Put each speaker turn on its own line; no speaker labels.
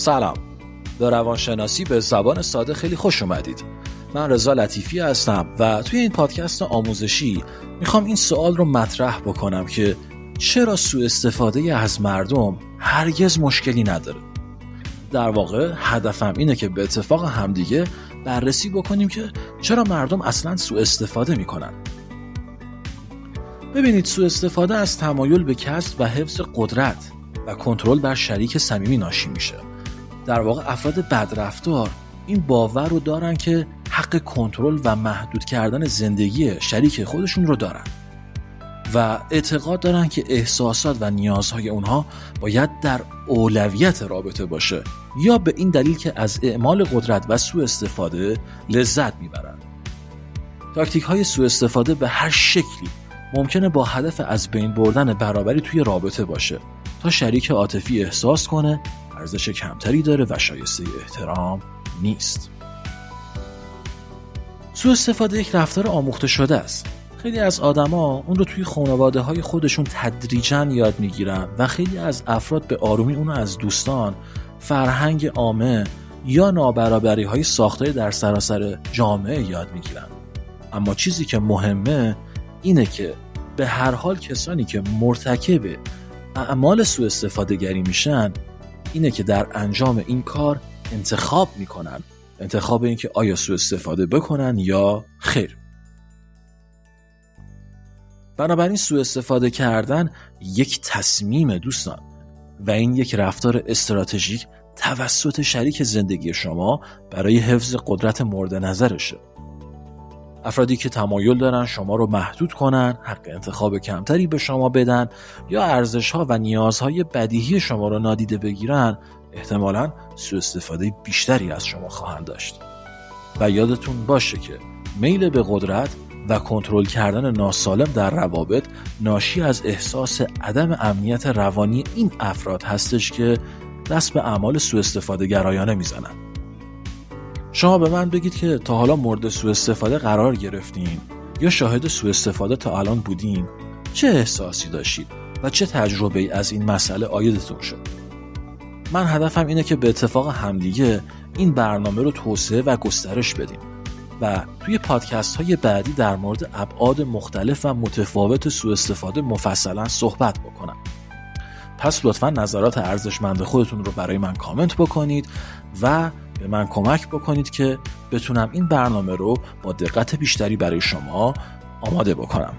سلام. به روانشناسی به زبان ساده خیلی خوش اومدید. من رضا لطیفی هستم و توی این پادکست آموزشی می‌خوام این سوال رو مطرح بکنم که چرا سوء استفاده از مردم هرگز مشکلی نداره؟ در واقع هدفم اینه که به اتفاق همدیگه بررسی بکنیم که چرا مردم اصلا سوء استفاده می‌کنن. ببینید سوء استفاده از تمایل به کسب و حفظ قدرت و کنترل بر شریک صمیمی ناشی میشه. در واقع افراد بدرفتار این باور رو دارن که حق کنترل و محدود کردن زندگی شریک خودشون رو دارن و اعتقاد دارن که احساسات و نیازهای اونها باید در اولویت رابطه باشه یا به این دلیل که از اعمال قدرت و سوء استفاده لذت می‌برن. تاکتیک های سوء استفاده به هر شکلی ممکنه با هدف از بین بردن برابری توی رابطه باشه. تا شریک عاطفی احساس کنه ارزش کمتری داره و شایسته احترام نیست. سوء استفاده یک رفتار آموخته شده است. خیلی از آدما اون رو توی خانواده های خودشون تدریجا یاد می‌گیرن و خیلی از افراد به آرومی اون رو از دوستان فرهنگ عامه یا نابرابری های ساخته در سراسر جامعه یاد می‌گیرن. اما چیزی که مهمه اینه که به هر حال کسانی که مرتکب اعمال سوء استفاده گری میشن اینه که در انجام این کار انتخاب می‌کنن. انتخاب اینکه آیا سوء استفاده بکنن یا خیر. بنابراین سوء استفاده کردن یک تصمیم دوستان و این یک رفتار استراتژیک توسط شریک زندگی شما برای حفظ قدرت مورد نظرشه. افرادی که تمایل دارن شما رو محدود کنن حق انتخاب کمتری به شما بدن یا ارزش ها و نیازهای بدیهی شما رو نادیده بگیرن احتمالا سوء استفاده بیشتری از شما خواهند داشت. و یادتون باشه که میل به قدرت و کنترل کردن ناسالم در روابط ناشی از احساس عدم امنیت روانی این افراد هستش که دست به اعمال سوء استفاده گرایانه می‌زنن. شما به من بگید که تا حالا مورد سوء استفاده قرار گرفتین یا شاهد سوء استفاده تا الان بودین چه احساسی داشتید و چه تجربه ای از این مسئله آیدتون شد؟ من هدفم اینه که به اتفاق همدیگه این برنامه رو توسعه و گسترش بدیم و توی پادکست های بعدی در مورد ابعاد مختلف و متفاوت سوء استفاده مفصلا صحبت بکنم. پس لطفا نظرات ارزشمند خودتون رو برای من کامنت بکنید و به من کمک بکنید که بتونم این برنامه رو با دقت بیشتری برای شما آماده بکنم.